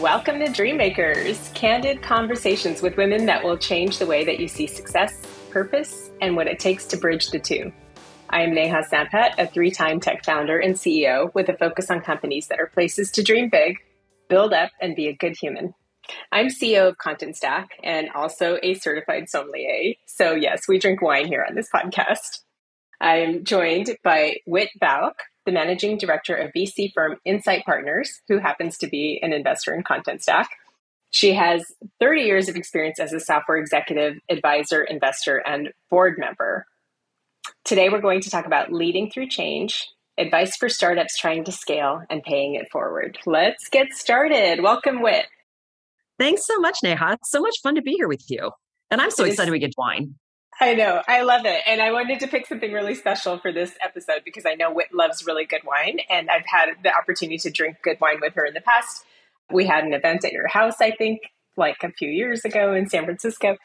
Welcome to Dreammakers, candid conversations with women that will change the way that you see success, purpose, and what it takes to bridge the two. I am Neha Sampat, a three time tech founder and CEO with a focus on companies that are places to dream big, build up, and be a good human. I'm CEO of Contentstack and also a certified sommelier. So, yes, we drink wine here on this podcast. I'm joined by Whit Bouck, the managing director of VC firm Insight Partners, who happens to be an investor in Contentstack. She has 30 years of experience as a software executive, advisor, investor, and board member. Today, we're going to talk about leading through change, advice for startups trying to scale, and paying it forward. Let's get started. Welcome, Whit. Thanks so much, Neha. It's so much fun to be here with you. And I'm so it excited is- we get wine. I know. I love it. And I wanted to pick something really special for this episode because I know Whit loves really good wine. And I've had the opportunity to drink good wine with her in the past. We had an event at your house, I think, like a few years ago in San Francisco.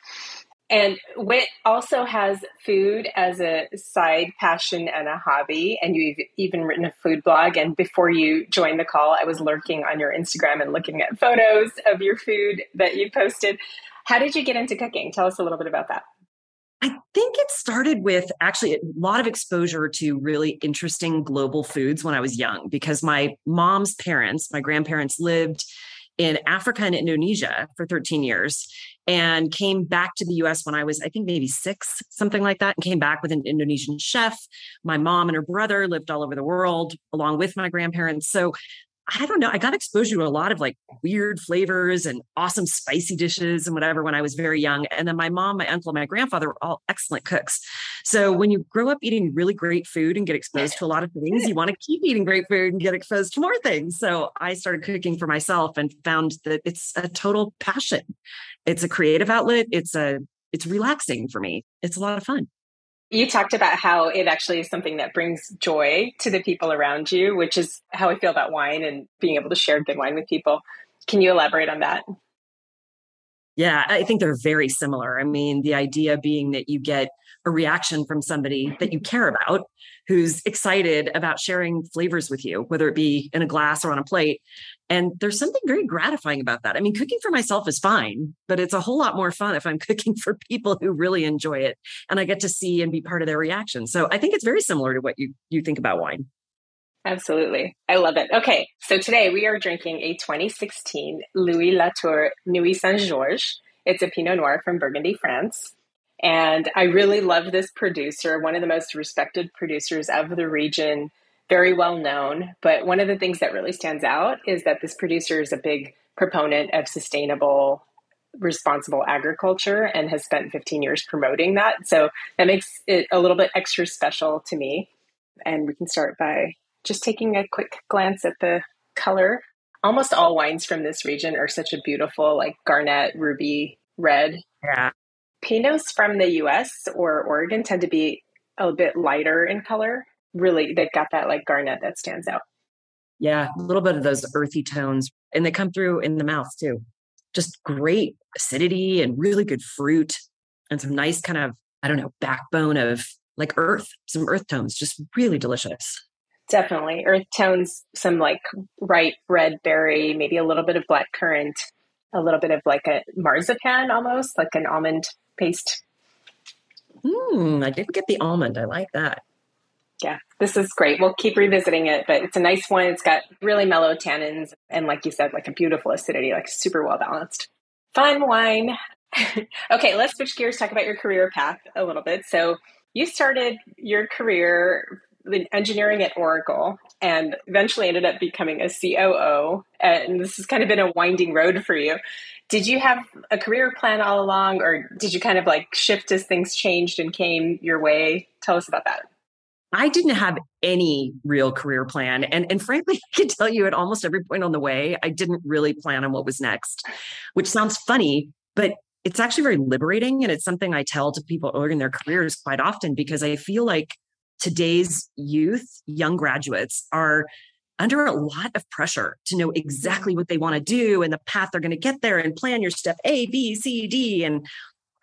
And Whit also has food as a side passion and a hobby. And you've even written a food blog. And before you joined the call, I was lurking on your Instagram and looking at photos of your food that you posted. How did you get into cooking? Tell us a little bit about that. I think it started with actually a lot of exposure to really interesting global foods when I was young because my mom's parents, my grandparents lived in Africa and Indonesia for 13 years and came back to the US when I was, I think, maybe six, something like that, and came back with an Indonesian chef. My mom and her brother lived all over the world along with my grandparents. So I don't know. I got exposure to a lot of like weird flavors and awesome spicy dishes and whatever when I was very young. And then my mom, my uncle, my grandfather were all excellent cooks. So when you grow up eating really great food and get exposed to a lot of things, you want to keep eating great food and get exposed to more things. So I started cooking for myself and found that it's a total passion. It's a creative outlet. It's a it's relaxing for me. It's a lot of fun. You talked about how it actually is something that brings joy to the people around you, which is how I feel about wine and being able to share good wine with people. Can you elaborate on that? Yeah, I think they're very similar. I mean, the idea being that you get a reaction from somebody that you care about who's excited about sharing flavors with you, whether it be in a glass or on a plate. And there's something very gratifying about that. I mean, cooking for myself is fine, but it's a whole lot more fun if I'm cooking for people who really enjoy it and I get to see and be part of their reaction. So I think it's very similar to what you you think about wine. Absolutely. I love it. Okay, so today we are drinking a 2016 Louis Latour Nuits-Saint-Georges. It's a Pinot Noir from Burgundy, France. And I really love this producer, one of the most respected producers of the region, very well known. But one of the things that really stands out is that this producer is a big proponent of sustainable, responsible agriculture and has spent 15 years promoting that. So that makes it a little bit extra special to me. And we can start by just taking a quick glance at the color. Almost all wines from this region are such a beautiful, like garnet, ruby red. Yeah. Pinots from the US or Oregon tend to be a bit lighter in color. Really, they've got that like garnet that stands out. Yeah, a little bit of those earthy tones. And they come through in the mouth too. Just great acidity and really good fruit and some nice kind of, I don't know, backbone of like earth, some earth tones, just really delicious. Definitely. Earth tones, some like ripe red berry, maybe a little bit of black currant, a little bit of like a marzipan almost, like an almond paste. Hmm, I didn't get the almond. I like that. Yeah, this is great. We'll keep revisiting it, but it's a nice one. It's got really mellow tannins and, like you said, like a beautiful acidity, like super well balanced. Fun wine. okay, let's switch gears, talk about your career path a little bit. So, you started your career in engineering at Oracle and eventually ended up becoming a COO. And this has kind of been a winding road for you. Did you have a career plan all along, or did you kind of like shift as things changed and came your way? Tell us about that. I didn't have any real career plan. And, and frankly, I can tell you at almost every point on the way, I didn't really plan on what was next, which sounds funny, but it's actually very liberating. And it's something I tell to people early in their careers quite often because I feel like today's youth, young graduates, are under a lot of pressure to know exactly what they want to do and the path they're going to get there and plan your step A, B, C, D. And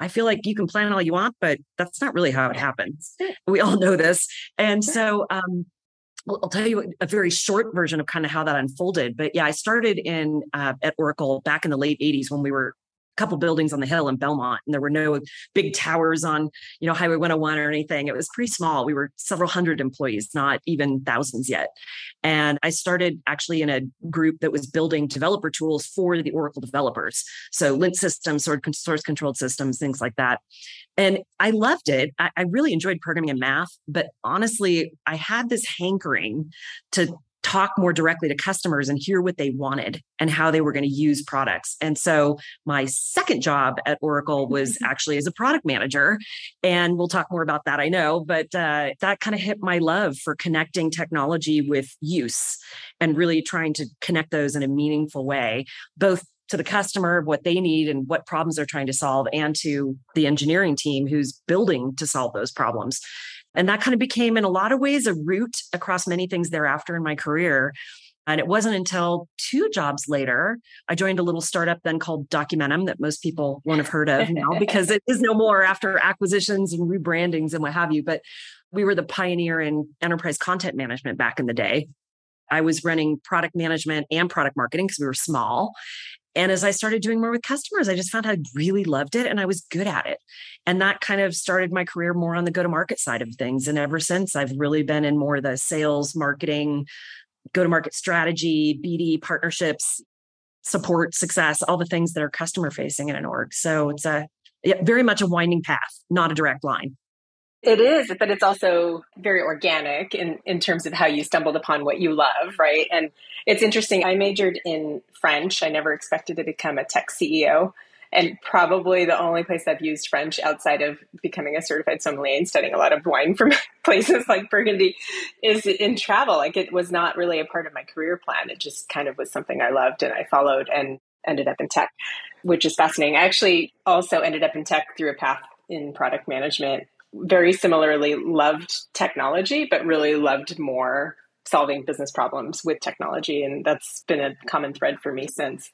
I feel like you can plan all you want, but that's not really how it happens. We all know this. And so um, I'll tell you a very short version of kind of how that unfolded. But yeah, I started in uh, at Oracle back in the late 80s when we were couple buildings on the hill in Belmont, and there were no big towers on, you know, Highway 101 or anything. It was pretty small. We were several hundred employees, not even thousands yet. And I started actually in a group that was building developer tools for the Oracle developers. So lint systems, source controlled systems, things like that. And I loved it. I, I really enjoyed programming and math, but honestly, I had this hankering to talk more directly to customers and hear what they wanted and how they were going to use products. And so my second job at Oracle was actually as a product manager. And we'll talk more about that, I know, but uh, that kind of hit my love for connecting technology with use and really trying to connect those in a meaningful way, both to the customer, what they need and what problems they're trying to solve, and to the engineering team who's building to solve those problems. And that kind of became, in a lot of ways, a route across many things thereafter in my career. And it wasn't until two jobs later, I joined a little startup then called Documentum that most people won't have heard of now because it is no more after acquisitions and rebrandings and what have you. But we were the pioneer in enterprise content management back in the day. I was running product management and product marketing because we were small. And as I started doing more with customers, I just found I really loved it and I was good at it. And that kind of started my career more on the go to market side of things. And ever since, I've really been in more the sales, marketing, go to market strategy, BD partnerships, support, success, all the things that are customer facing in an org. So it's a yeah, very much a winding path, not a direct line. It is, but it's also very organic in, in terms of how you stumbled upon what you love, right? And it's interesting. I majored in French. I never expected to become a tech CEO. And probably the only place I've used French outside of becoming a certified sommelier and studying a lot of wine from places like Burgundy is in travel. Like it was not really a part of my career plan. It just kind of was something I loved and I followed and ended up in tech, which is fascinating. I actually also ended up in tech through a path in product management very similarly loved technology, but really loved more solving business problems with technology. And that's been a common thread for me since.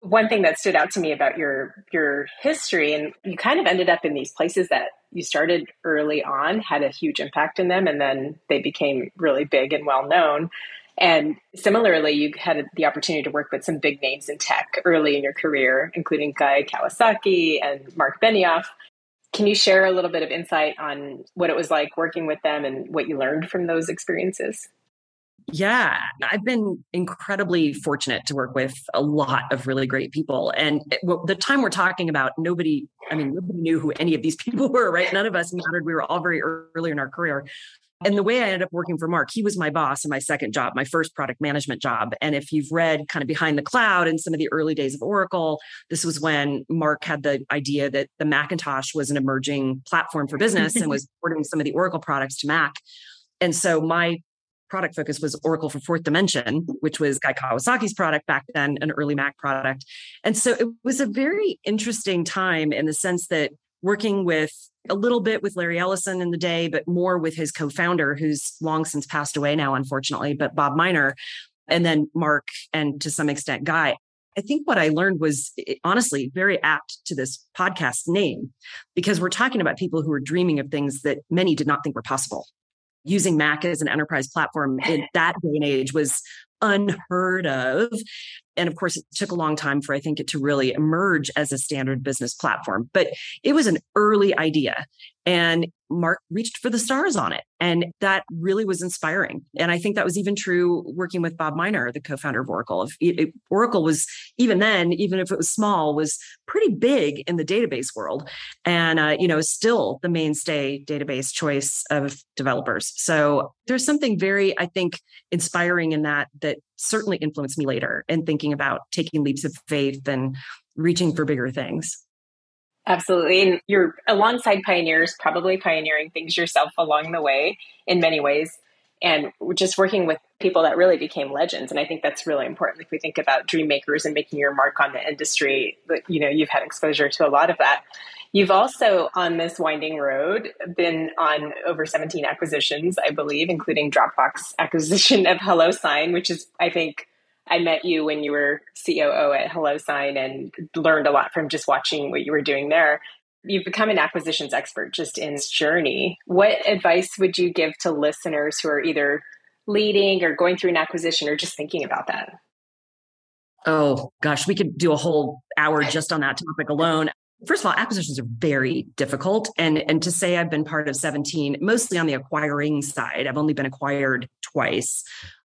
One thing that stood out to me about your your history, and you kind of ended up in these places that you started early on, had a huge impact in them, and then they became really big and well known. And similarly, you had the opportunity to work with some big names in tech early in your career, including Guy Kawasaki and Mark Benioff. Can you share a little bit of insight on what it was like working with them and what you learned from those experiences? Yeah, I've been incredibly fortunate to work with a lot of really great people. And eh, the time we're talking about, nobody, I mean, nobody knew who any of these people were, right? None of us mattered. We were all very early in our career. And the way I ended up working for Mark, he was my boss in my second job, my first product management job. And if you've read kind of Behind the Cloud and some of the early days of Oracle, this was when Mark had the idea that the Macintosh was an emerging platform for business and was porting some of the Oracle products to Mac. And so my product focus was Oracle for Fourth Dimension, which was Guy Kawasaki's product back then, an early Mac product. And so it was a very interesting time in the sense that working with a little bit with Larry Ellison in the day, but more with his co founder, who's long since passed away now, unfortunately, but Bob Miner, and then Mark, and to some extent, Guy. I think what I learned was eh, honestly very apt to this podcast name because we're talking about people who are dreaming of things that many did not think were possible. Using Mac as an enterprise platform in that day and age was unheard of. And of course, it took a long time for I think it to really emerge as a standard business platform. But it was an early idea. And Mark reached for the stars on it. And that really was inspiring. And I think that was even true working with Bob Miner, the co-founder of Oracle. If Oracle was even then, even if it was small, was pretty big in the database world, and uh, you know, still the mainstay database choice of developers. So there's something very, I think, inspiring in that that certainly influenced me later in thinking about taking leaps of faith and reaching for bigger things. Absolutely. And you're alongside pioneers, probably pioneering things yourself along the way in many ways. And just working with people that really became legends. And I think that's really important. If we think about dream makers and making your mark on the industry, you know, you've had exposure to a lot of that. You've also, on this winding road, been on over 17 acquisitions, I believe, including Dropbox acquisition of HelloSign, which is, I think, I met you when you were COO at HelloSign and learned a lot from just watching what you were doing there. You've become an acquisitions expert just in this journey. What advice would you give to listeners who are either leading or going through an acquisition or just thinking about that? Oh gosh, we could do a whole hour just on that topic alone. First of all, acquisitions are very difficult. And, and to say I've been part of 17, mostly on the acquiring side, I've only been acquired twice.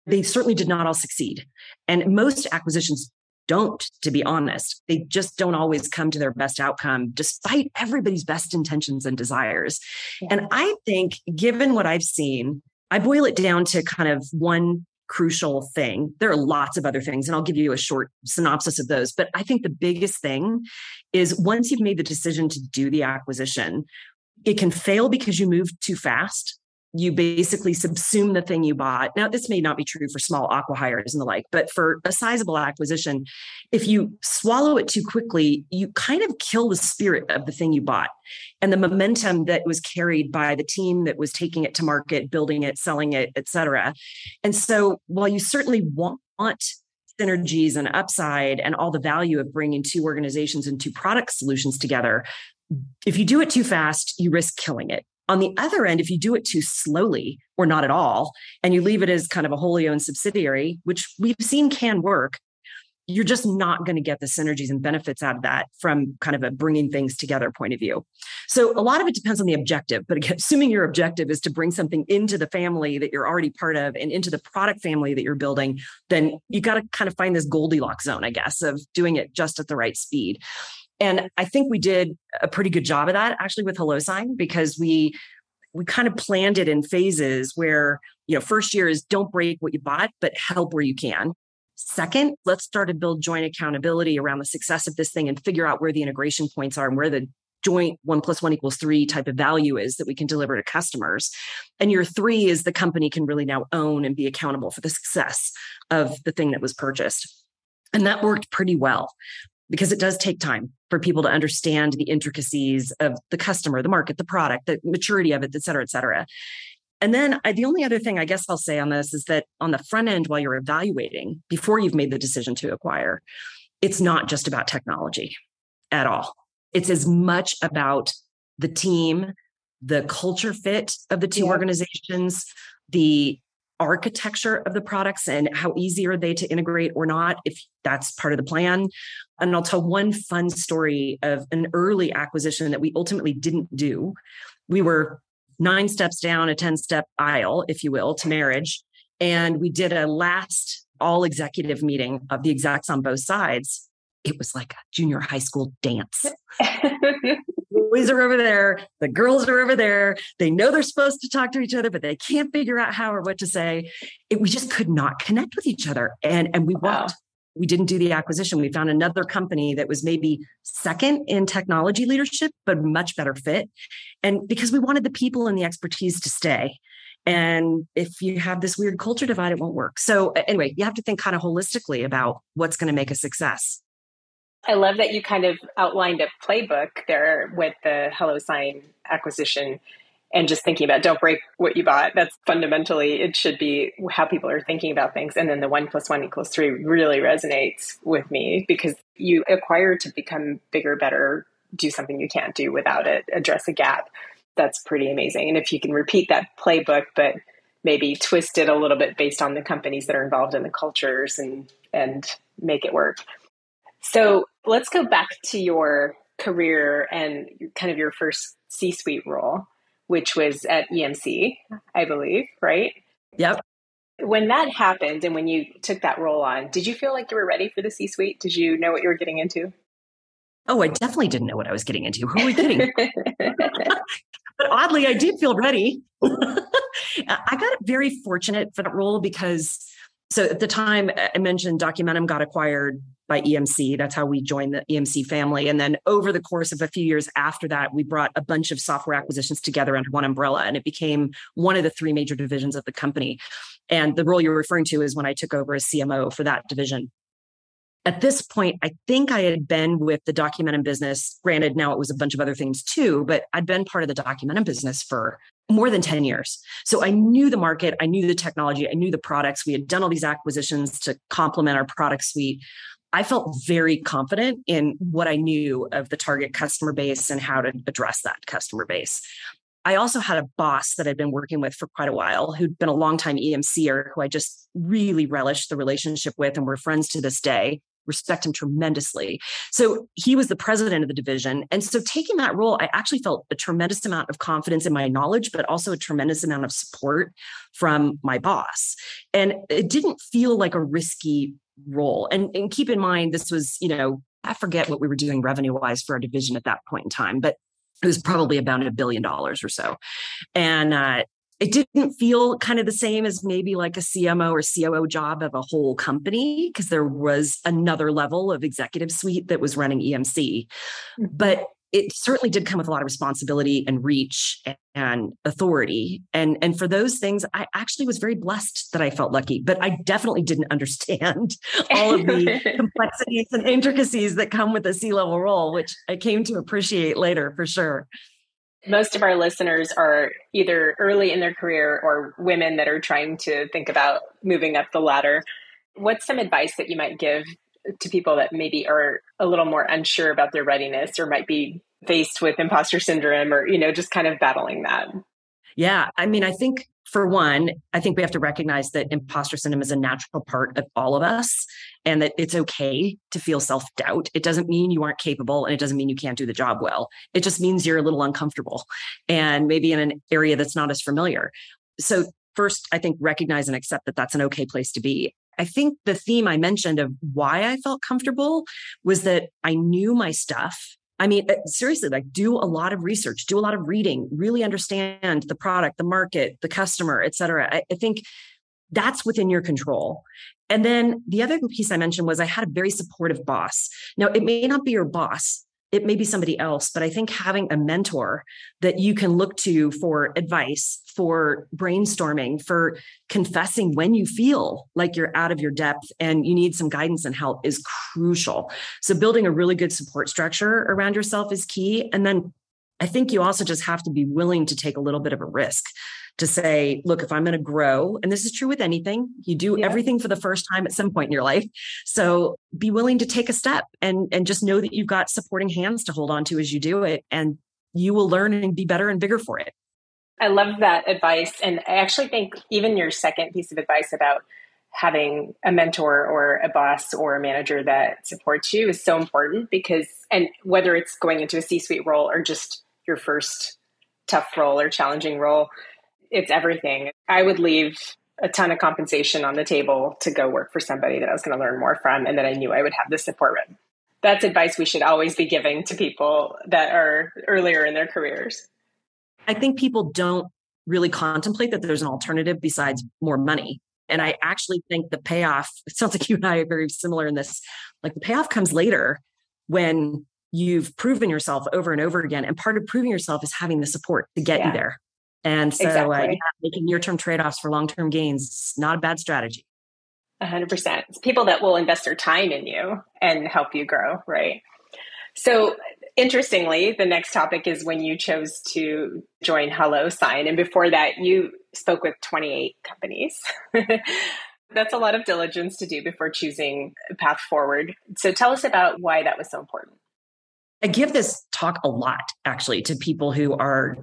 They certainly did not all succeed. And most acquisitions don't, to be honest. They just don't always come to their best outcome, despite everybody's best intentions and desires. Yeah. And I think, given what I've seen, I boil it down to kind of one crucial thing. There are lots of other things, and I'll give you a short synopsis of those. But I think the biggest thing is once you've made the decision to do the acquisition, it can fail because you move too fast you basically subsume the thing you bought. Now, this may not be true for small acquihires and the like, but for a sizable acquisition, if you swallow it too quickly, you kind of kill the spirit of the thing you bought and the momentum that was carried by the team that was taking it to market, building it, selling it, et cetera. And so while you certainly want synergies and upside and all the value of bringing two organizations and two product solutions together, if you do it too fast, you risk killing it. On the other end, if you do it too slowly or not at all, and you leave it as kind of a wholly owned subsidiary, which we've seen can work, you're just not going to get the synergies and benefits out of that from kind of a bringing things together point of view. So a lot of it depends on the objective. But again, assuming your objective is to bring something into the family that you're already part of and into the product family that you're building, then you got to kind of find this Goldilocks zone, I guess, of doing it just at the right speed. And I think we did a pretty good job of that actually with HelloSign because we we kind of planned it in phases where, you know, first year is don't break what you bought, but help where you can. Second, let's start to build joint accountability around the success of this thing and figure out where the integration points are and where the joint one plus one equals three type of value is that we can deliver to customers. And year three is the company can really now own and be accountable for the success of the thing that was purchased. And that worked pretty well because it does take time for people to understand the intricacies of the customer, the market, the product, the maturity of it, et cetera, et cetera. And then I, the only other thing I guess I'll say on this is that on the front end, while you're evaluating, before you've made the decision to acquire, it's not just about technology at all. It's as much about the team, the culture fit of the two yeah. organizations, the architecture of the products and how easy are they to integrate or not if that's part of the plan. And i'll tell one fun story of an early acquisition that we ultimately didn't do. We were nine steps down a 10 step aisle if you will to marriage and we did a last all executive meeting of the execs on both sides. It was like a junior high school dance. boys are over there, the girls are over there. They know they're supposed to talk to each other, but they can't figure out how or what to say. It, we just could not connect with each other. And, and we wow. walked. We didn't do the acquisition. We found another company that was maybe second in technology leadership, but much better fit. And because we wanted the people and the expertise to stay. And if you have this weird culture divide, it won't work. So, anyway, you have to think kind of holistically about what's going to make a success. I love that you kind of outlined a playbook there with the HelloSign acquisition and just thinking about don't break what you bought. That's fundamentally, it should be how people are thinking about things. And then the one plus one equals three really resonates with me because you acquire to become bigger, better, do something you can't do without it, address a gap. That's pretty amazing. And if you can repeat that playbook, but maybe twist it a little bit based on the companies that are involved in the cultures and and make it work. So let's go back to your career and kind of your first C suite role, which was at EMC, I believe, right? Yep. When that happened and when you took that role on, did you feel like you were ready for the C suite? Did you know what you were getting into? Oh, I definitely didn't know what I was getting into. Who are we kidding? but oddly, I did feel ready. I got very fortunate for that role because so at the time I mentioned Documentum got acquired by EMC. That's how we joined the EMC family. And then over the course of a few years after that, we brought a bunch of software acquisitions together under one umbrella, and it became one of the three major divisions of the company. And the role you're referring to is when I took over as CMO for that division. At this point, I think I had been with the Documentum business. Granted, now it was a bunch of other things too, but I'd been part of the Documentum business for more than 10 years. So I knew the market, I knew the technology, I knew the products. We had done all these acquisitions to complement our product suite. I felt very confident in what I knew of the target customer base and how to address that customer base. I also had a boss that I'd been working with for quite a while who'd been a longtime EMCer who I just really relished the relationship with and we're friends to this day respect him tremendously. So he was the president of the division. And so taking that role, I actually felt a tremendous amount of confidence in my knowledge, but also a tremendous amount of support from my boss. And it didn't feel like a risky role. And, and keep in mind, this was, you know, I forget what we were doing revenue wise for our division at that point in time, but it was probably about a billion dollars or so. And uh, it didn't feel kind of the same as maybe like a CMO or COO job of a whole company because there was another level of executive suite that was running EMC. Mm-hmm. But it certainly did come with a lot of responsibility and reach and authority and and for those things i actually was very blessed that i felt lucky but i definitely didn't understand all of the complexities and intricacies that come with a c-level role which i came to appreciate later for sure most of our listeners are either early in their career or women that are trying to think about moving up the ladder. What's some advice that you might give to people that maybe are a little more unsure about their readiness or might be faced with imposter syndrome or, you know, just kind of battling that? Yeah. I mean, I think for one, I think we have to recognize that imposter syndrome is a natural part of all of us and that it's okay to feel self doubt. It doesn't mean you aren't capable and it doesn't mean you can't do the job well. It just means you're a little uncomfortable and maybe in an area that's not as familiar. So, first, I think recognize and accept that that's an okay place to be. I think the theme I mentioned of why I felt comfortable was that I knew my stuff I mean, uh, seriously, like do a lot of research, do a lot of reading, really understand the product, the market, the customer, et cetera. I, I think that's within your control. And then the other piece I mentioned was I had a very supportive boss. Now, it may not be your boss, it may be somebody else, but I think having a mentor that you can look to for advice, for brainstorming, for confessing when you feel like you're out of your depth and you need some guidance and help is crucial. So, building a really good support structure around yourself is key. And then I think you also just have to be willing to take a little bit of a risk to say, look, if I'm going to grow, and this is true with anything, you do yeah. everything for the first time at some point in your life. So be willing to take a step and and just know that you've got supporting hands to hold on to as you do it and you will learn and be better and bigger for it. I love that advice and I actually think even your second piece of advice about having a mentor or a boss or a manager that supports you is so important because and whether it's going into a C-suite role or just your first tough role or challenging role it's everything. I would leave a ton of compensation on the table to go work for somebody that I was going to learn more from and that I knew I would have the support with. That's advice we should always be giving to people that are earlier in their careers. I think people don't really contemplate that there's an alternative besides more money. And I actually think the payoff, it sounds like you and I are very similar in this, like the payoff comes later when you've proven yourself over and over again. And part of proving yourself is having the support to get yeah. you there. And so uh, exactly. uh, yeah, making near term trade offs for long term gains is not a bad strategy. 100%. It's people that will invest their time in you and help you grow, right? So, interestingly, the next topic is when you chose to join HelloSign. And before that, you spoke with 28 companies. That's a lot of diligence to do before choosing a path forward. So, tell us about why that was so important. I give this talk a lot actually to people who are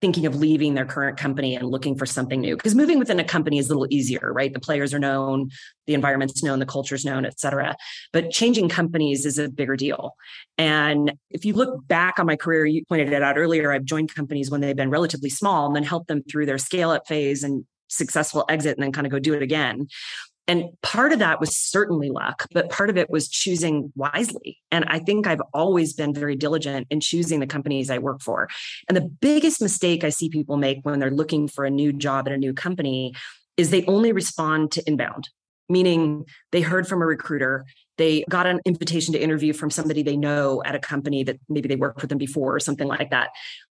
thinking of leaving their current company and looking for something new because moving within a company is a little easier right? The players are known the environment's known the culture's known et cetera. But changing companies is a bigger deal. And if you look back on my career you pointed it out earlier i've joined companies when they've been relatively small and then helped them through their scale up phase and successful exit and then kind of go do it again and part of that was certainly luck, but part of it was choosing wisely. And I think I've always been very diligent in choosing the companies I work for. And the biggest mistake I see people make when they're looking for a new job at a new company is they only respond to inbound, meaning they heard from a recruiter, they got an invitation to interview from somebody they know at a company that maybe they worked with them before or something like that.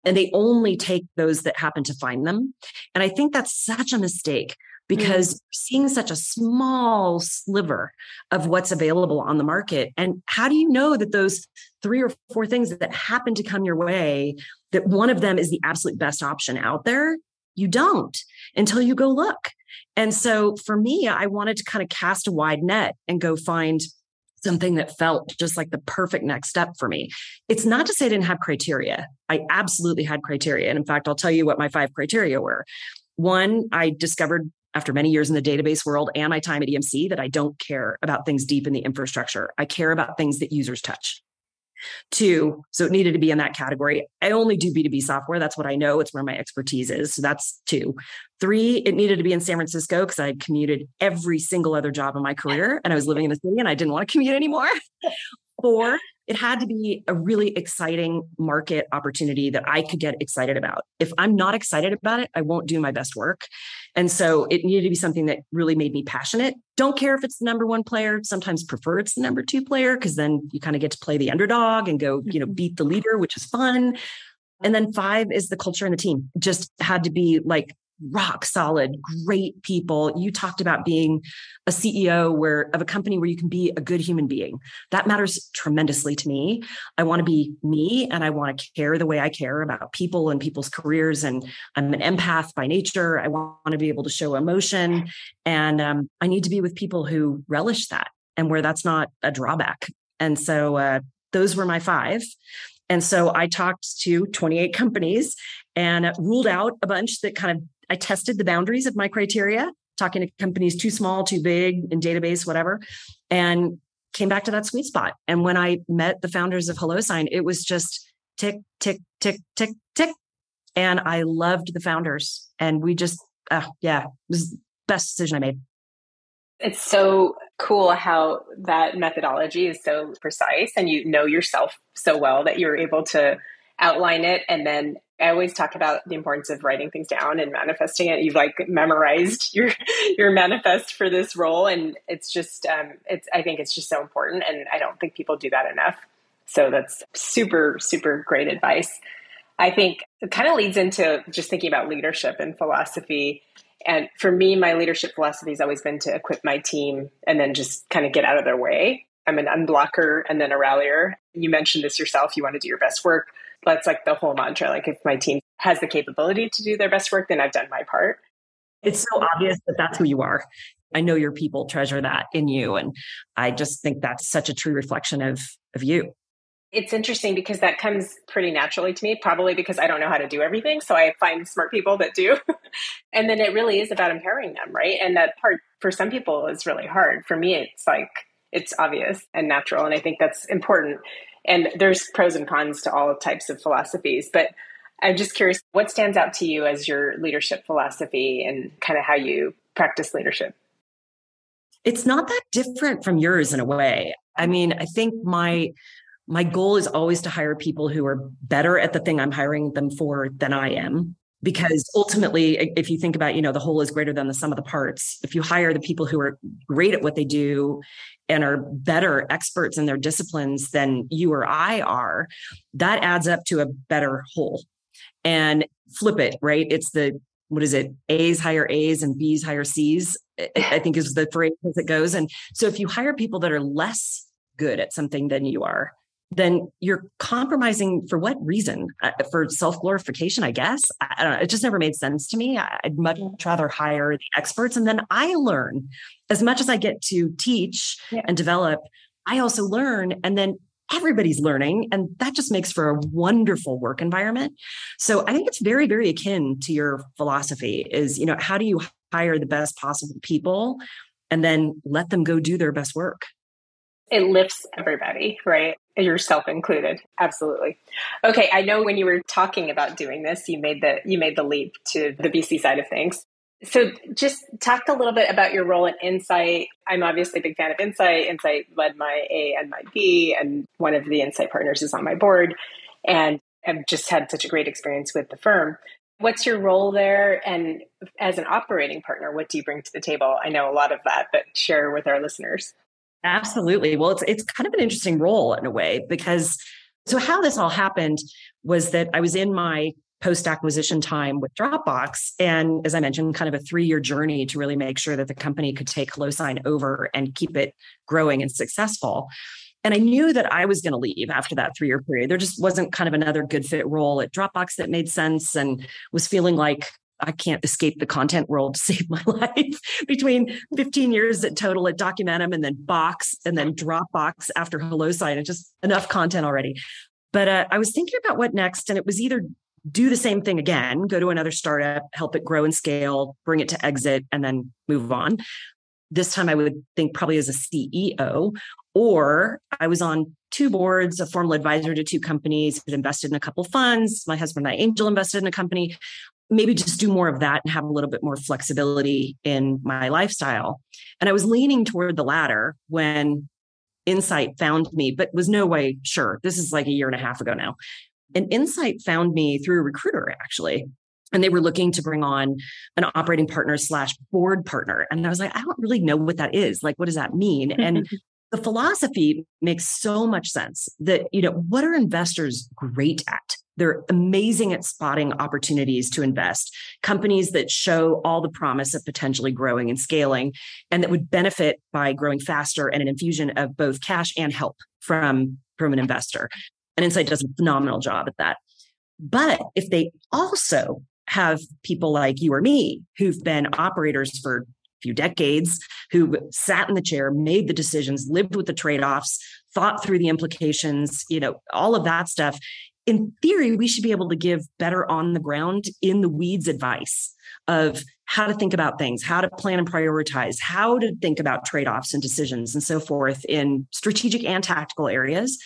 And they only take those that happen to find them. And I think that's such a mistake because mm. seeing such a small sliver of what's available on the market and how do you know that those three or four things that happen to come your way that one of them is the absolute best option out there you don't until you go look and so for me i wanted to kind of cast a wide net and go find something that felt just like the perfect next step for me. It's not to say I didn't have criteria. I absolutely had criteria. And in fact, I'll tell you what my five criteria were. One, I discovered after many years in the database world and my time at EMC that I don't care about things deep in the infrastructure. I care about things that users touch. Two, so it needed to be in that category. I only do B2B software. That's what I know. It's where my expertise is. So that's two. Three, it needed to be in San Francisco because I commuted every single other job in my career and I was living in the city and I didn't want to commute anymore. Four, it had to be a really exciting market opportunity that I could get excited about. If I'm not excited about it, I won't do my best work. And so it needed to be something that really made me passionate. Don't care if it's the number one player, sometimes prefer it's the number two player because then you kind of get to play the underdog and go, you know, mm-hmm. beat the leader, which is fun. And then five is the culture and the team. Just had to be like rock solid, great people. You talked about being a CEO where of a company where you can be a good human being. That matters tremendously to me. I want to be me and I want to care the way I care about people and people's careers. And I'm an empath by nature. I want to be able to show emotion. And um, I need to be with people who relish that and where that's not a drawback. And so uh, those were my five. And so I talked to 28 companies and ruled out a bunch that kind of I tested the boundaries of my criteria, talking to companies too small, too big, in database, whatever, and came back to that sweet spot. And when I met the founders of HelloSign, it was just tick, tick, tick, tick, tick. And I loved the founders. And we just, uh, yeah, it was the best decision I made. It's so cool how that methodology is so precise and you know yourself so well that you're able to outline it and then I always talk about the importance of writing things down and manifesting it. You've like memorized your your manifest for this role, and it's just um, it's. I think it's just so important, and I don't think people do that enough. So that's super super great advice. I think it kind of leads into just thinking about leadership and philosophy. And for me, my leadership philosophy has always been to equip my team and then just kind of get out of their way. I'm an unblocker and then a rallier. You mentioned this yourself. You want to do your best work that's like the whole mantra. Like if my team has the capability to do their best work, then I've done my part. It's so obvious that that's who you are. I know your people treasure that in you. And I just think that's such a true reflection of, of you. It's interesting because that comes pretty naturally to me, probably because I don't know how to do everything. So I find smart people that do. and then it really is about empowering them, right? And that part for some people is really hard. For me, it's like, it's obvious and natural. And I think that's important and there's pros and cons to all types of philosophies, but I'm just curious what stands out to you as your leadership philosophy and kind of how you practice leadership? It's not that different from yours in a way. I mean, I think my my goal is always to hire people who are better at the thing I'm hiring them for than I am because ultimately if you think about you know the whole is greater than the sum of the parts if you hire the people who are great at what they do and are better experts in their disciplines than you or I are, that adds up to a better whole. And flip it, right? It's the what is it? A's hire A's and B's hire C's. I think is the phrase as it goes. And so if you hire people that are less good at something than you are, then you're compromising for what reason? Uh, for self glorification, I guess. I don't know. It just never made sense to me. I'd much rather hire the experts and then I learn as much as I get to teach yeah. and develop. I also learn and then everybody's learning and that just makes for a wonderful work environment. So I think it's very, very akin to your philosophy is, you know, how do you hire the best possible people and then let them go do their best work? it lifts everybody, right? Yourself included. Absolutely. Okay, I know when you were talking about doing this, you made the you made the leap to the VC side of things. So just talk a little bit about your role at Insight. I'm obviously a big fan of Insight. Insight led my A and my B, and one of the Insight partners is on my board. And I've just had such a great experience with the firm. What's your role there? And as an operating partner, what do you bring to the table? I know a lot of that, but share with our listeners. Absolutely. Well, it's it's kind of an interesting role in a way because so how this all happened was that I was in my post acquisition time with Dropbox and as I mentioned kind of a 3-year journey to really make sure that the company could take HelloSign over and keep it growing and successful. And I knew that I was going to leave after that 3-year period. There just wasn't kind of another good fit role at Dropbox that made sense and was feeling like I can't escape the content world to save my life. Between 15 years at total at Documentum and then Box and then Dropbox after HelloSign, it's just enough content already. But uh, I was thinking about what next, and it was either do the same thing again, go to another startup, help it grow and scale, bring it to exit, and then move on. This time I would think probably as a CEO, or I was on two boards, a formal advisor to two companies, had invested in a couple funds. My husband and I angel invested in a company. Maybe just do more of that and have a little bit more flexibility in my lifestyle. And I was leaning toward the latter when Insight found me, but was no way sure. This is like a year and a half ago now. And Insight found me through a recruiter, actually. And they were looking to bring on an operating partner slash board partner. And I was like, I don't really know what that is. Like, what does that mean? And the philosophy makes so much sense that, you know, what are investors great at? They're amazing at spotting opportunities to invest, companies that show all the promise of potentially growing and scaling, and that would benefit by growing faster and an infusion of both cash and help from, from an investor. And Insight does a phenomenal job at that. But if they also have people like you or me who've been operators for a few decades who sat in the chair, made the decisions, lived with the trade-offs, thought through the implications, you know, all of that stuff. In theory, we should be able to give better on the ground in the weeds advice of how to think about things, how to plan and prioritize, how to think about trade offs and decisions and so forth in strategic and tactical areas.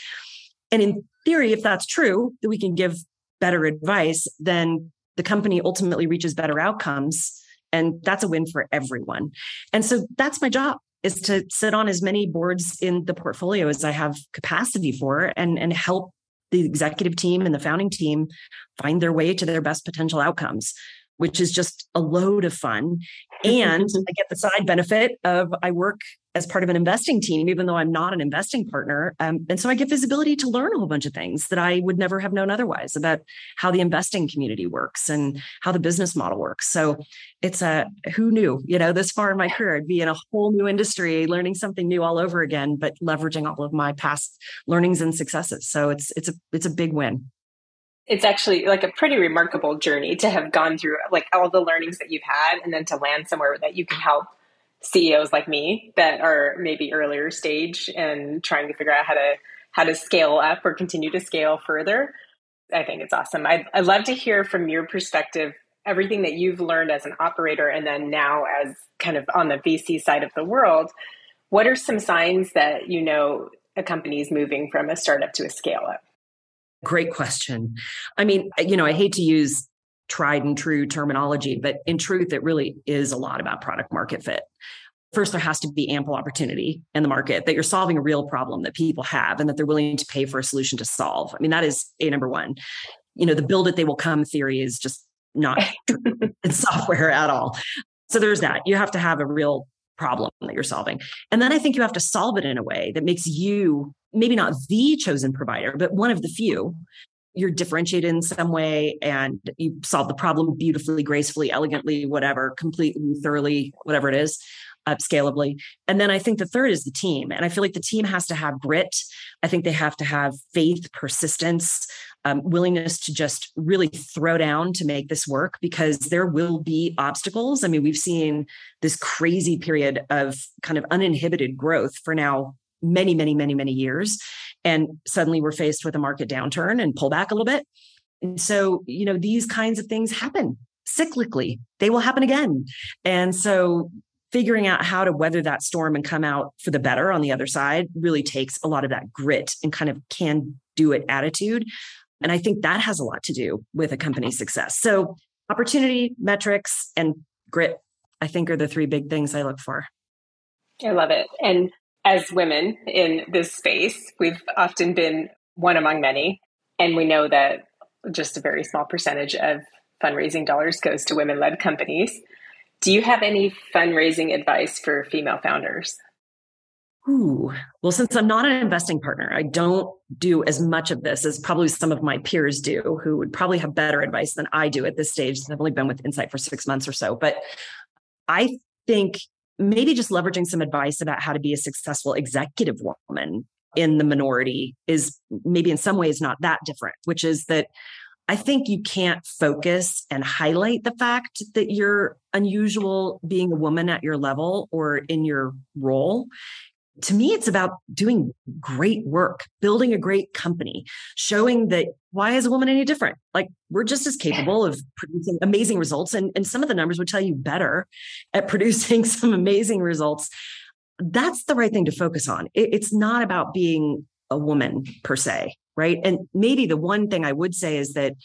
And in theory, if that's true, that we can give better advice, then the company ultimately reaches better outcomes and that's a win for everyone. And so that's my job is to sit on as many boards in the portfolio as I have capacity for and, and help the executive team and the founding team find their way to their best potential outcomes which is just a load of fun. And I get the side benefit of I work as part of an investing team, even though I'm not an investing partner. Um, and so I get visibility to learn a whole bunch of things that I would never have known otherwise about how the investing community works and how the business model works. So it's a who knew, you know, this far in my career, I'd be in a whole new industry, learning something new all over again, but leveraging all of my past learnings and successes. So it's it's a it's a big win it's actually like a pretty remarkable journey to have gone through like all the learnings that you've had and then to land somewhere that you can help CEOs like me that are maybe earlier stage and trying to figure out how to how to scale up or continue to scale further. I think it's awesome. I'd, I'd love to hear from your perspective everything that you've learned as an operator and then now as kind of on the VC side of the world. What are some signs that you know a company is moving from a startup to a scale up? Great question. I mean, you know, I hate to use tried and true terminology, but in truth, it really is a lot about product market fit. First, there has to be ample opportunity in the market that you're solving a real problem that people have and that they're willing to pay for a solution to solve. I mean, that is a number one. You know, the build it, they will come theory is just not in software at all. So there's that. You have to have a real problem that you're solving. And then I think you have to solve it in a way that makes you maybe not the chosen provider, but one of the few. You're differentiated in some way and you solve the problem beautifully, gracefully, elegantly, whatever, completely, thoroughly, whatever it is, uh, scalably. And then I think the third is the team. And I feel like the team has to have grit. I think they have to have faith, persistence, um, willingness to just really throw down to make this work because there will be obstacles. I mean, we've seen this crazy period of kind of uninhibited growth for now many, many, many, many years. And suddenly we're faced with a market downturn and pull back a little bit. And so, you know, these kinds of things happen cyclically, they will happen again. And so, figuring out how to weather that storm and come out for the better on the other side really takes a lot of that grit and kind of can do it attitude. And I think that has a lot to do with a company's mm-hmm. success. So, opportunity, metrics, and grit, I think, are the three big things I look for. I love it. And as women in this space, we've often been one among many. And we know that just a very small percentage of fundraising dollars goes to women led companies. Do you have any fundraising advice for female founders? Ooh, well, since I'm not an investing partner, I don't do as much of this as probably some of my peers do, who would probably have better advice than I do at this stage. I've only been with Insight for six months or so. But I think maybe just leveraging some advice about how to be a successful executive woman in the minority is maybe in some ways not that different, which is that I think you can't focus and highlight the fact that you're unusual being a woman at your level or in your role. To me, it's about doing great work, building a great company, showing that why is a woman any different? Like we're just as capable of producing amazing results. And, and some of the numbers would tell you better at producing some amazing results. That's the right thing to focus on. It, it's not about being a woman per se right? And maybe the one thing I would say is that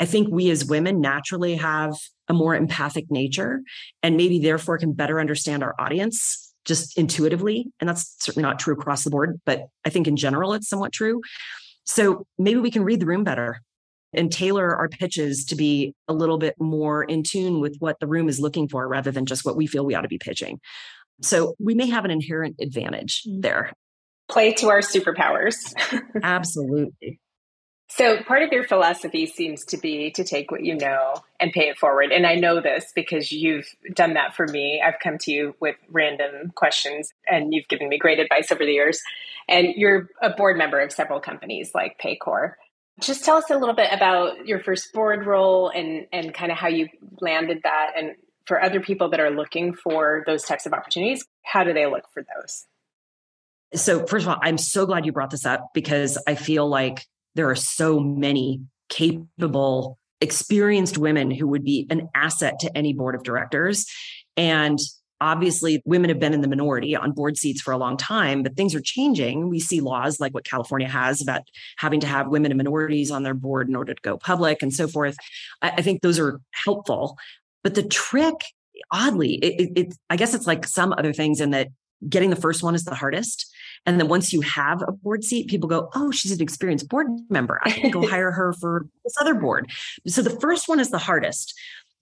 I think we as women naturally have a more empathic nature and maybe therefore can better understand our audience just intuitively. And that's certainly not true across the board, but I think in general it's somewhat true. So maybe we can read the room better and tailor our pitches to be a little bit more in tune with what the room is looking for rather than just what we feel we ought to be pitching. So we may have an inherent advantage mm. there play to our superpowers. Absolutely. So, part of your philosophy seems to be to take what you know and pay it forward. And I know this because you've done that for me. I've come to you with random questions and you've given me great advice over the years. And you're a board member of several companies like Paycor. Just tell us a little bit about your first board role and, and kind of how you landed that. And for other people that are looking for those types of opportunities, how do they look for those? So, first of all, I'm so glad you brought this up because I feel like there are so many capable, experienced women who would be an asset to any board of directors. And obviously, women have been in the minority on board seats for a long time, but things are changing. We see laws like what California has about having to have women and minorities on their board in order to go public and so forth. I, think those are helpful. But the trick, oddly, it, it, I guess it's like some other things in that getting the first one is the hardest. And then once you have a board seat, people go, Oh, she's an experienced board member. I can go hire her for this other board. So the first one is the hardest.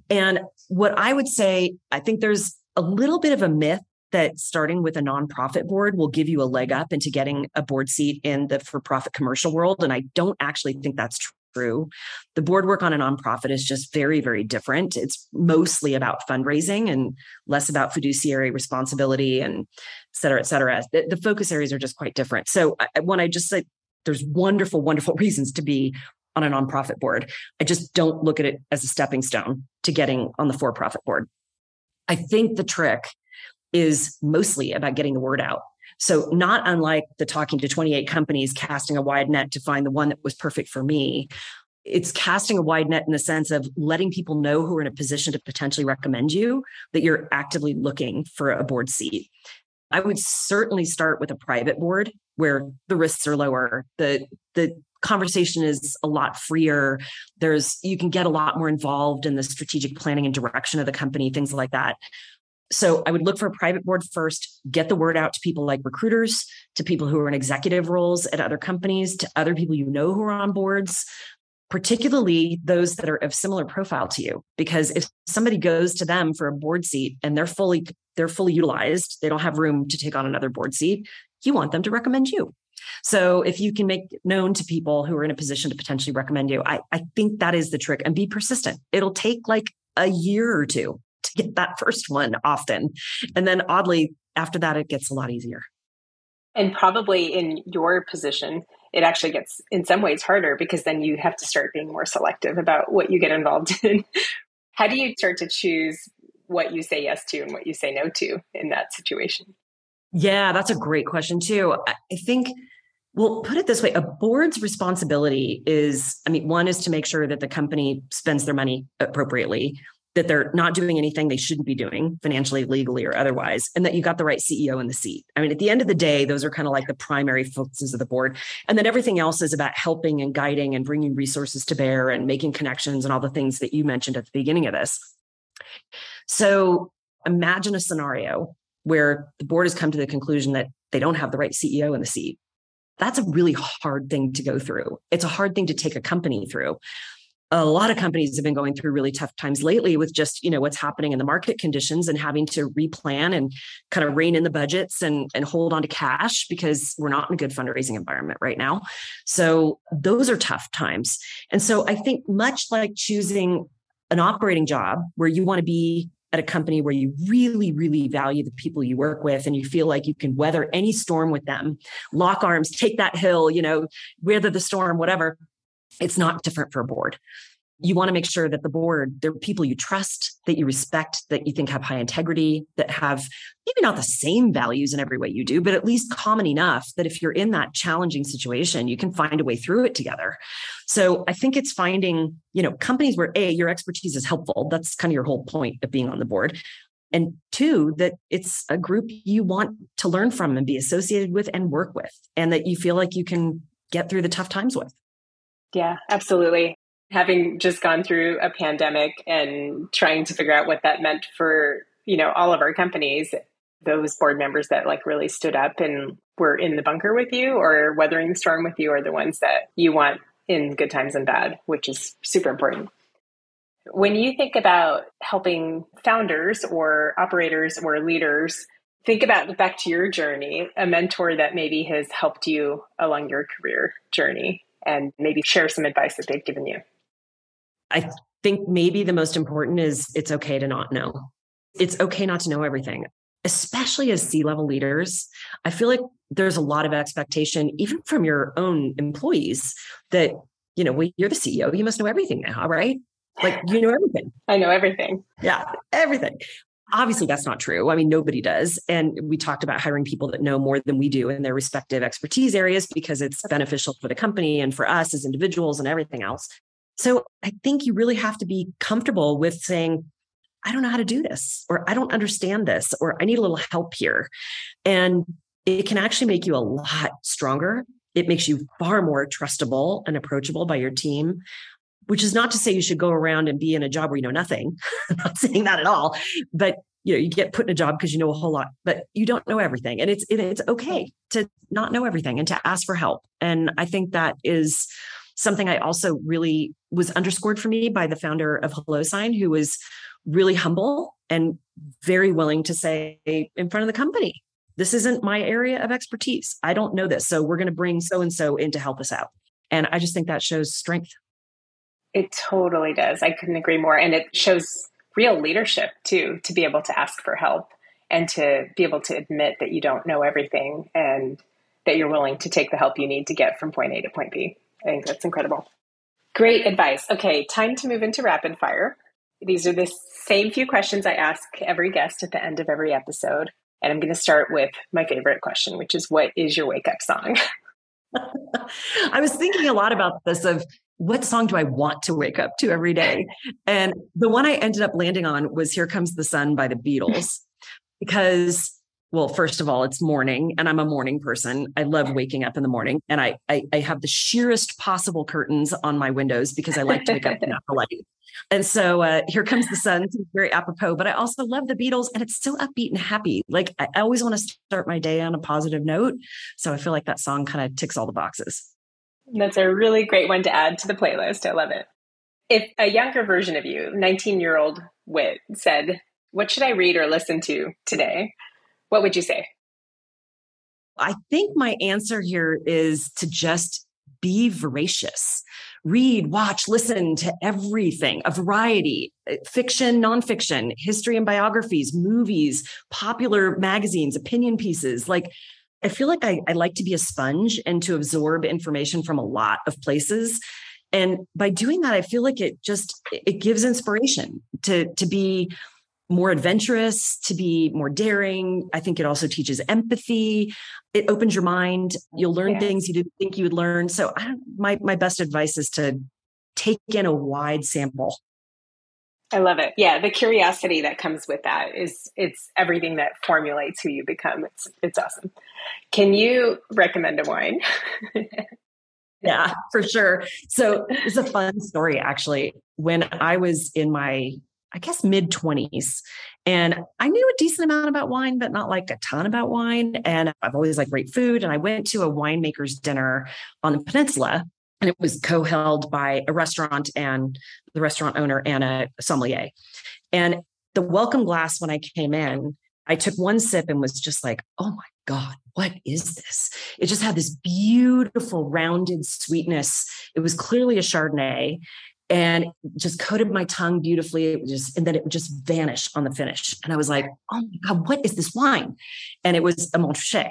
And what I would say, I think there's a little bit of a myth that starting with a nonprofit board will give you a leg up into getting a board seat in the for profit commercial world. And I don't actually think that's true true. The board work on a nonprofit is just very, very different. It's mostly about fundraising and less about fiduciary responsibility and et cetera, et cetera. The, the focus areas are just quite different. So when I just say there's wonderful, wonderful reasons to be on a nonprofit board, I just don't look at it as a stepping stone to getting on the for profit board. I think the trick is mostly about getting the word out. So, not unlike the talking to 28 companies, casting a wide net to find the one that was perfect for me, it's casting a wide net in the sense of letting people know who are in a position to potentially recommend you that you're actively looking for a board seat. I would certainly start with a private board where the risks are lower. The the conversation is a lot freer. There's you can get a lot more involved in the strategic planning and direction of the company, things like that. So I would look for a private board first, get the word out to people like recruiters, to people who are in executive roles at other companies, to other people you know who are on boards, particularly those that are of similar profile to you. Because if somebody goes to them for a board seat and they're fully they're fully utilized, they don't have room to take on another board seat, you want them to recommend you. So if you can make known to people who are in a position to potentially recommend you, I, I think that is the trick and be persistent. It'll take like a year or two to get that first one often. And then oddly, after that, it gets a lot easier. And probably in your position, it actually gets in some ways harder because then you have to start being more selective about what you get involved in. How do you start to choose what you say yes to and what you say no to in that situation? Yeah, that's a great question, too. I think well, put it this way a board's responsibility is I mean, one is to make sure that the company spends their money appropriately that they're not doing anything they shouldn't be doing financially, legally, or otherwise, and that you got the right CEO in the seat. I mean, at the end of the day, those are kind of like the primary focuses of the board. And then everything else is about helping and guiding and bringing resources to bear and making connections and all the things that you mentioned at the beginning of this. So imagine a scenario where the board has come to the conclusion that they don't have the right CEO in the seat. That's a really hard thing to go through. It's a hard thing to take a company through a lot of companies have been going through really tough times lately with just you know what's happening in the market conditions and having to replan and kind of rein in the budgets and and hold on to cash because we're not in a good fundraising environment right now. So those are tough times. And so i think much like choosing an operating job where you want to be at a company where you really, really value the people you work with and you feel like you can weather any storm with them, lock arms, take that hill, you know, weather the storm, whatever It's not different for a board you want to make sure that the board, they're people you trust, that you respect, that you think have high integrity, that have maybe not the same values in every way you do, but at least common enough that if you're in that challenging situation, you can find a way through it together. So I think it's finding, you know, companies where A, your expertise is helpful. That's kind of your whole point of being on the board. And two, that it's a group you want to learn from and be associated with and work with, and that you feel like you can get through the tough times with. Yeah, absolutely. Having just gone through a pandemic and trying to figure out what that meant for you know all of our companies those board members that like really stood up and were in the bunker with you or weathering the storm with you are the ones that you want in good times and bad which is super important. When you think about helping founders or operators or leaders think about back to your journey a mentor that maybe has helped you along your career journey and maybe share some advice that they've given you I think maybe the most important is it's okay to not know. It's okay not to know everything, especially as C level leaders. I feel like there's a lot of expectation, even from your own employees, that, you know, well, you're the CEO, you must know everything now, right? Like you know everything. I know everything. Yeah, everything. Obviously, that's not true. I mean, nobody does. And we talked about hiring people that know more than we do in their respective expertise areas because it's beneficial for the company and for us as individuals and everything else. So I think you really have to be comfortable with saying, I don't know how to do this, or I don't understand this, or I need a little help here. And it can actually make you a lot stronger. It makes you far more trustable and approachable by your team, which is not to say you should go around and be in a job where you know nothing. I'm not saying that at all. But you know, you get put in a job because you know a whole lot, but you don't know everything. And it's it, it's okay to not know everything and to ask for help. And I think that is something I also really was underscored for me by the founder of HelloSign, who was really humble and very willing to say in front of the company, this isn't my area of expertise. I don't know this. So we're going to bring so and so in to help us out. And I just think that shows strength. It totally does. I couldn't agree more. And it shows real leadership too, to be able to ask for help and to be able to admit that you don't know everything and that you're willing to take the help you need to get from point A to point B. I think that's incredible. Great advice. Okay, time to move into rapid fire. These are the same few questions I ask every guest at the end of every episode. And I'm going to start with my favorite question, which is what is your wake up song? I was thinking a lot about this of what song do I want to wake up to every day? And the one I ended up landing on was Here Comes the Sun by the Beatles. Because well first of all it's morning and i'm a morning person. I love waking up in the morning and i i, I have the sheerest possible curtains on my windows because i like to wake up in the light. And so uh, here comes the sun very apropos but i also love the beatles and it's so upbeat and happy. Like I always want to start my day on a positive note so i feel like that song kind of ticks all the boxes that's a really great one to add to the playlist i love it if a younger version of you 19 year old Whit said what should i read or listen to today what would you say? I think my answer here is to just be voracious. Read, watch, listen to everything, a variety, uh, fiction, nonfiction, history and biographies, movies, popular magazines, opinion pieces. Like, I feel like I, I like to be a sponge and to absorb information from a lot of places. And by doing that, I feel like it just it gives inspiration to to be more adventurous, to be more daring. I think it also teaches empathy. It opens your mind. You'll learn yeah. things you didn't think you would learn. So I, my my best advice is to take in a wide sample. I love it. Yeah, the curiosity that comes with that is it's everything that formulates who you become. It's it's awesome. Can you recommend a wine? yeah, for sure. So it's a fun story actually. When I was in my I guess mid 20s. And I knew a decent amount about wine, but not like a ton about wine. And I've always liked great food. And I went to a winemaker's dinner on the peninsula, and it was co held by a restaurant and the restaurant owner and a sommelier. And the welcome glass, when I came in, I took one sip and was just like, oh my God, what is this? It just had this beautiful rounded sweetness. It was clearly a Chardonnay and just coated my tongue beautifully. It just, and then it would just vanish on the finish. And I was like, oh my God, what is this wine? And it was a Montrachet.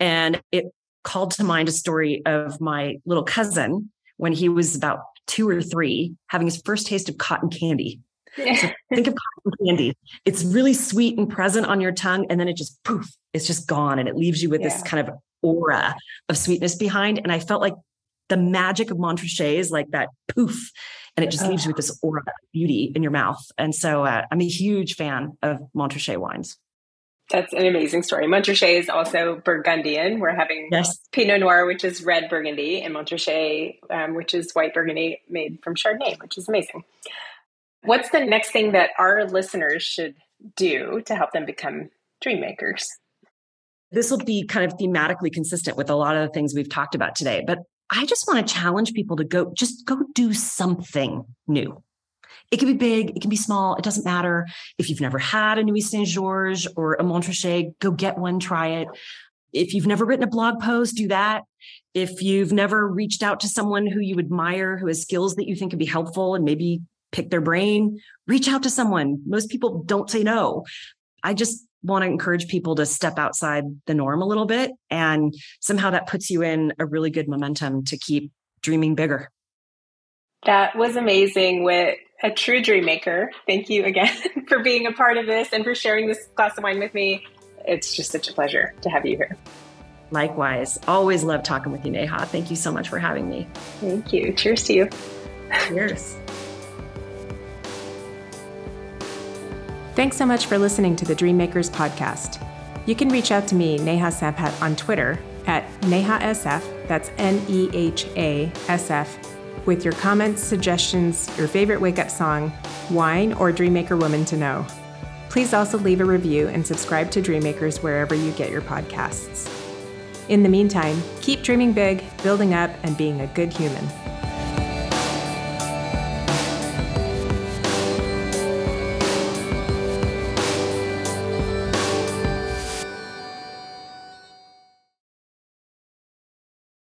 And it called to mind a story of my little cousin when he was about two or three, having his first taste of cotton candy. So think of cotton candy. It's really sweet and present on your tongue, and then it just poof, it's just gone, and it leaves you with yeah. this kind of aura of sweetness behind. And I felt like the magic of Montrachet is like that poof, and it just leaves you with this aura of beauty in your mouth. And so uh, I'm a huge fan of Montrachet wines. That's an amazing story. Montrachet is also Burgundian. We're having yes. Pinot Noir, which is red Burgundy, and Montrachet, um, which is white Burgundy made from Chardonnay, which is amazing. What's the next thing that our listeners should do to help them become dream makers? This will be kind of thematically consistent with a lot of the things we've talked about today, but I just want to challenge people to go, just go do something new. It can be big, it can be small, it doesn't matter. If you've never had a Nuits-Saint-Georges or a Montrachet, go get one, try it. If you've never written a blog post, do that. If you've never reached out to someone who you admire, who has skills that you think could be helpful and maybe pick their brain, reach out to someone. Most people don't say no. I just want to encourage people to step outside the norm a little bit. And somehow that puts you in a really good momentum to keep dreaming bigger. That was amazing Whit a true dream maker. Thank you again for being a part of this and for sharing this glass of wine with me. It's just such a pleasure to have you here. Likewise. Always love talking with you, Neha. Thank you so much for having me. Thank you. Cheers to you. Cheers. Thanks so much for listening to the Dreammakers podcast. You can reach out to me, Neha Sampat, on Twitter at NehaSF, that's N E H A S F, with your comments, suggestions, your favorite wake up song, wine, or Dreammaker woman to know. Please also leave a review and subscribe to Dreammakers wherever you get your podcasts. In the meantime, keep dreaming big, building up, and being a good human.